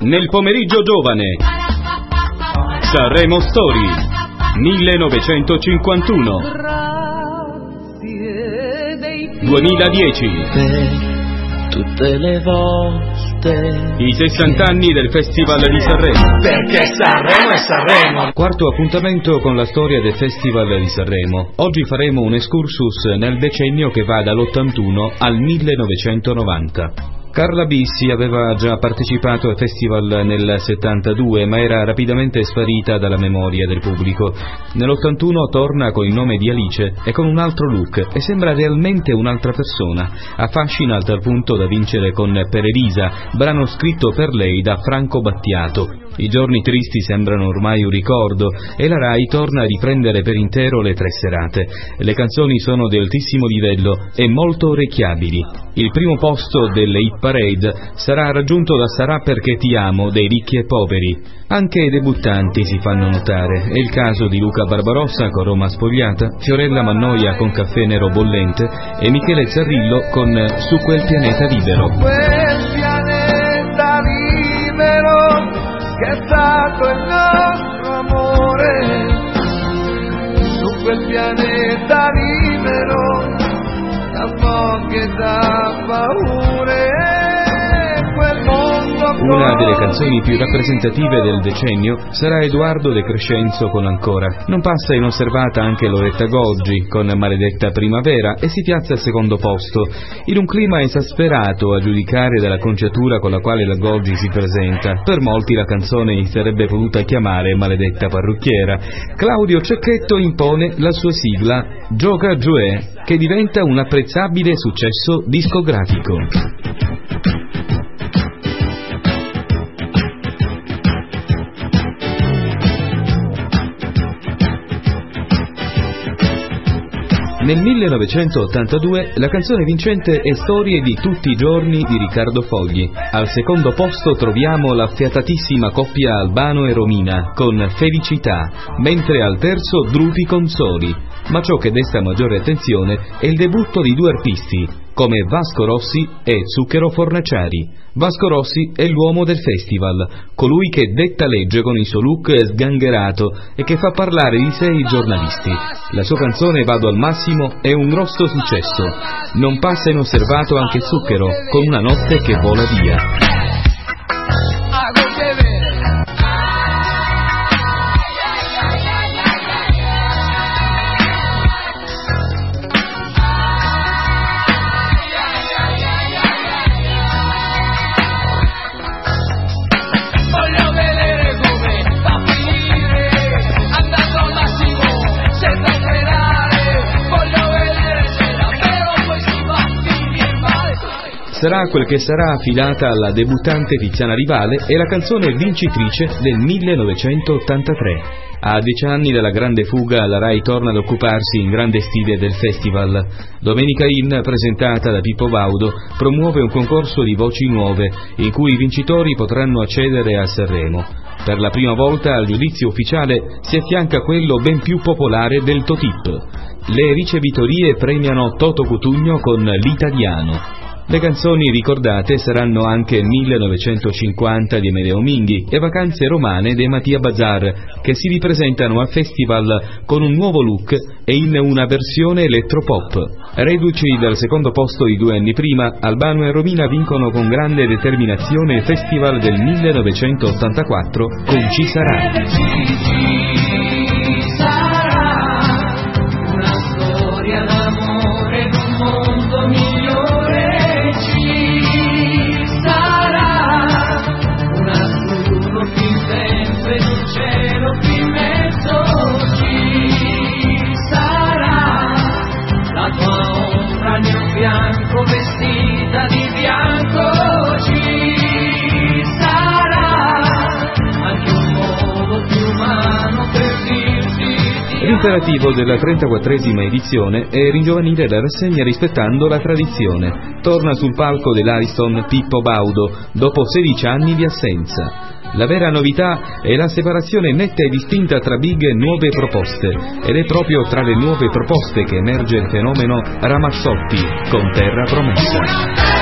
Nel pomeriggio giovane. Sanremo Story. 1951. 2010. tutte le volte. I 60 anni del Festival di Sanremo. Perché Sanremo è Sanremo. Quarto appuntamento con la storia del Festival di Sanremo. Oggi faremo un excursus nel decennio che va dall'81 al 1990. Carla Bissi aveva già partecipato al festival nel 72, ma era rapidamente sparita dalla memoria del pubblico. Nell'81 torna con il nome di Alice e con un altro look e sembra realmente un'altra persona. Affascina a tal punto da vincere con Per Elisa, brano scritto per lei da Franco Battiato. I giorni tristi sembrano ormai un ricordo e la RAI torna a riprendere per intero le tre serate. Le canzoni sono di altissimo livello e molto orecchiabili. Il primo posto delle hit parade sarà raggiunto da Sarà perché ti amo dei ricchi e poveri. Anche i debuttanti si fanno notare. È il caso di Luca Barbarossa con Roma spogliata, Fiorella Mannoia con Caffè Nero Bollente e Michele Zarrillo con Su quel pianeta libero. Stato il nostro amore. Su quel pianeta libero da poche da mondo Una delle canzoni più rappresentative del decennio sarà Edoardo De Crescenzo con Ancora. Non passa inosservata anche Loretta Goggi con Maledetta Primavera e si piazza al secondo posto, in un clima esasperato a giudicare dalla conciatura con la quale la Goggi si presenta. Per molti la canzone si sarebbe potuta chiamare Maledetta Parrucchiera. Claudio Cecchetto impone la sua sigla Gioca Gioè, che diventa un apprezzabile successo discografico. Nel 1982 la canzone vincente è Storie di tutti i giorni di Riccardo Fogli. Al secondo posto troviamo la fiatatissima coppia Albano e Romina con Felicità, mentre al terzo Drupi Consoli. Ma ciò che desta maggiore attenzione è il debutto di due artisti, come Vasco Rossi e Zucchero Fornaciari. Vasco Rossi è l'uomo del festival, colui che detta legge con il suo look sgangherato e che fa parlare di sé i giornalisti. La sua canzone Vado al massimo è un grosso successo. Non passa inosservato anche Zucchero con una notte che vola via. Sarà quel che sarà affidata alla debuttante Tiziana Rivale e la canzone vincitrice del 1983. A dieci anni dalla grande fuga la RAI torna ad occuparsi in grande stile del festival. Domenica In, presentata da Pippo Baudo, promuove un concorso di voci nuove in cui i vincitori potranno accedere a Sanremo. Per la prima volta al giudizio ufficiale si affianca quello ben più popolare del Totip. Le ricevitorie premiano Toto Cutugno con L'Italiano. Le canzoni ricordate saranno anche 1950 di Emilio Minghi e Vacanze romane di Mattia Bazar, che si ripresentano al festival con un nuovo look e in una versione elettropop. Reduci dal secondo posto di due anni prima, Albano e Romina vincono con grande determinazione il festival del 1984 con Ci sarà. Ti L'imperativo della 34esima edizione è ringiovanire la rassegna rispettando la tradizione. Torna sul palco dell'Ariston Pippo Baudo dopo 16 anni di assenza. La vera novità è la separazione netta e distinta tra big e nuove proposte ed è proprio tra le nuove proposte che emerge il fenomeno Ramazzotti con Terra Promessa.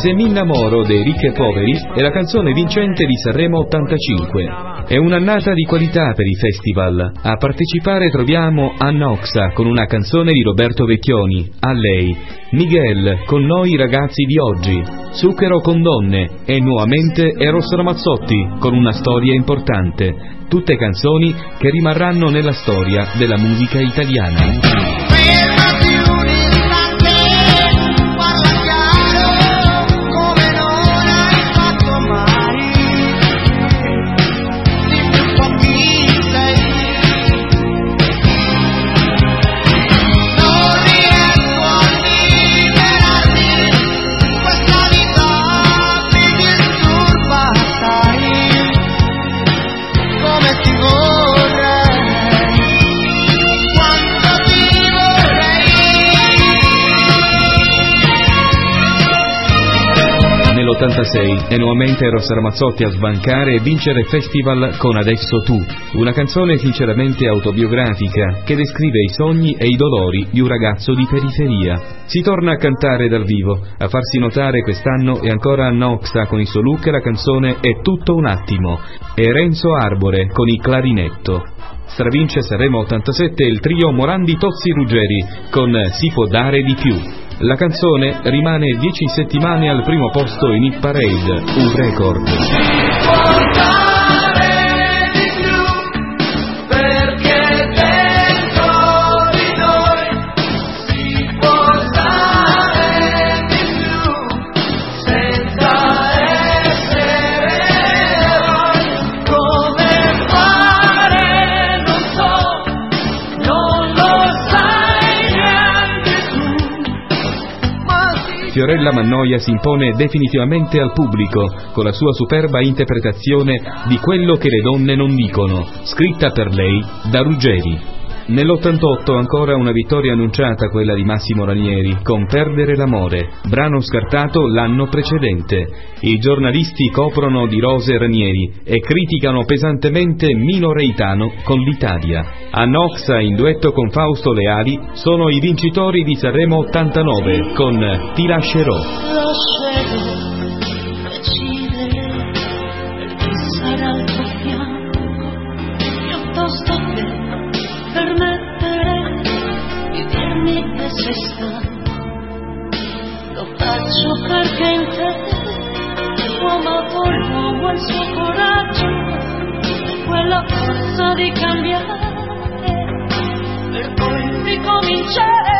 Se mi innamoro dei ricchi e poveri è la canzone vincente di Sanremo 85. È un'annata di qualità per i festival. A partecipare troviamo Anna Oxa con una canzone di Roberto Vecchioni, A lei, Miguel con Noi ragazzi di oggi, Zucchero con donne e nuovamente Eros Ramazzotti con una storia importante. Tutte canzoni che rimarranno nella storia della musica italiana. Nell'86 è nuovamente Eros Ramazzotti a sbancare e vincere Festival con Adesso Tu, una canzone sinceramente autobiografica che descrive i sogni e i dolori di un ragazzo di periferia. Si torna a cantare dal vivo, a farsi notare quest'anno è ancora Anna Oxa con il suo look la canzone È tutto un attimo e Renzo Arbore con il clarinetto. Stravince Sanremo 87 il trio Morandi Tozzi Ruggeri con Si può dare di più. La canzone rimane 10 settimane al primo posto in Hit Parade, un record. Fiorella Mannoia si impone definitivamente al pubblico con la sua superba interpretazione di Quello che le donne non dicono, scritta per lei da Ruggeri. Nell'88 ancora una vittoria annunciata quella di Massimo Ranieri con Perdere l'amore, brano scartato l'anno precedente. I giornalisti coprono di rose Ranieri e criticano pesantemente Mino Reitano con l'Italia. A Noxa in duetto con Fausto Leali sono i vincitori di Sanremo 89 con Ti lascerò. Stanco lo faccio perché in te uomo a uomo il suo coraggio quella forza di cambiare per poi ricominciare.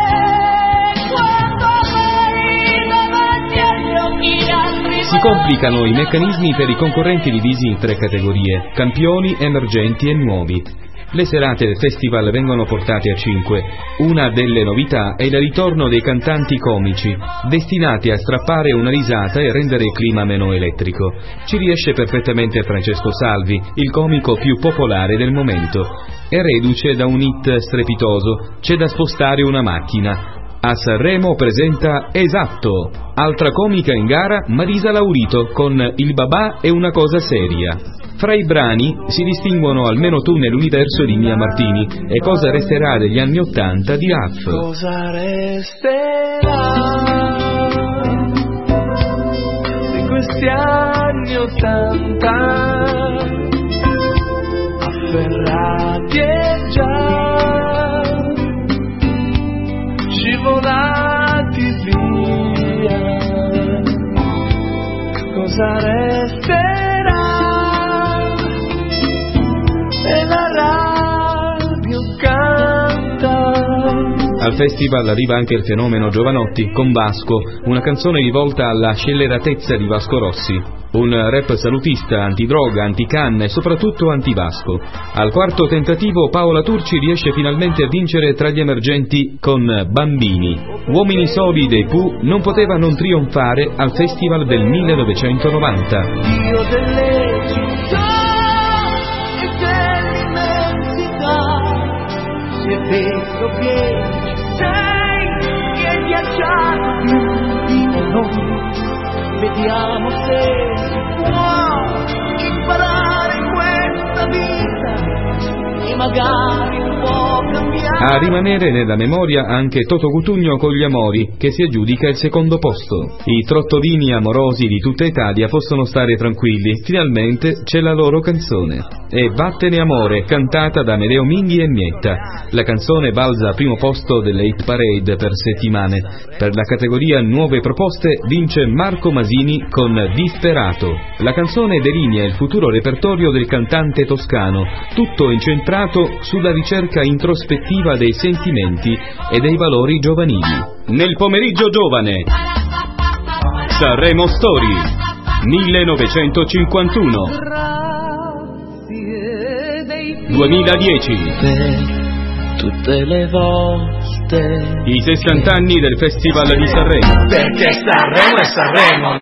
Quando vai davanti agli occhi altri Si complicano i meccanismi per i concorrenti divisi in tre categorie, campioni, emergenti e nuovi. Le serate del festival vengono portate a cinque. Una delle novità è il ritorno dei cantanti comici, destinati a strappare una risata e rendere il clima meno elettrico. Ci riesce perfettamente Francesco Salvi, il comico più popolare del momento. È reduce da un hit strepitoso, c'è da spostare una macchina. A Sanremo presenta Esatto, altra comica in gara Marisa Laurito con Il babà è una cosa seria. Fra i brani si distinguono Almeno tu nell'universo di Mia Martini e Cosa resterà degli anni Ottanta di Huff. Cosa resterà di questi anni Ottanta? Afferrati e già scivolati via. Cosa resterà? Al festival arriva anche il fenomeno Giovanotti con Vasco, una canzone rivolta alla scelleratezza di Vasco Rossi. Un rap salutista, antidroga, anticanna e soprattutto antivasco. Al quarto tentativo Paola Turci riesce finalmente a vincere tra gli emergenti con Bambini. Uomini soli dei Pooh non poteva non trionfare al festival del 1990. Dio delle città e dell'immensità, se vero che vediamo se si può imparare questa vita e magari un po' cambiare. A rimanere nella memoria anche Toto Cutugno con gli amori, che si aggiudica il secondo posto. I trottolini amorosi di tutta Italia possono stare tranquilli, finalmente c'è la loro canzone. È Vattene amore, cantata da Medeo Minghi e Mietta. La canzone balza al primo posto delle hit parade per settimane. Per la categoria Nuove proposte vince Marco Masini con Disperato. La canzone delinea il futuro repertorio del cantante toscano, tutto incentrato sulla ricerca introspettiva dei sentimenti e dei valori giovanili. Nel pomeriggio giovane Sanremo Story 1951 Grazie dei 2010 per tutte le volte I 60 anni del Festival di Sanremo. Perché Sanremo è Sanremo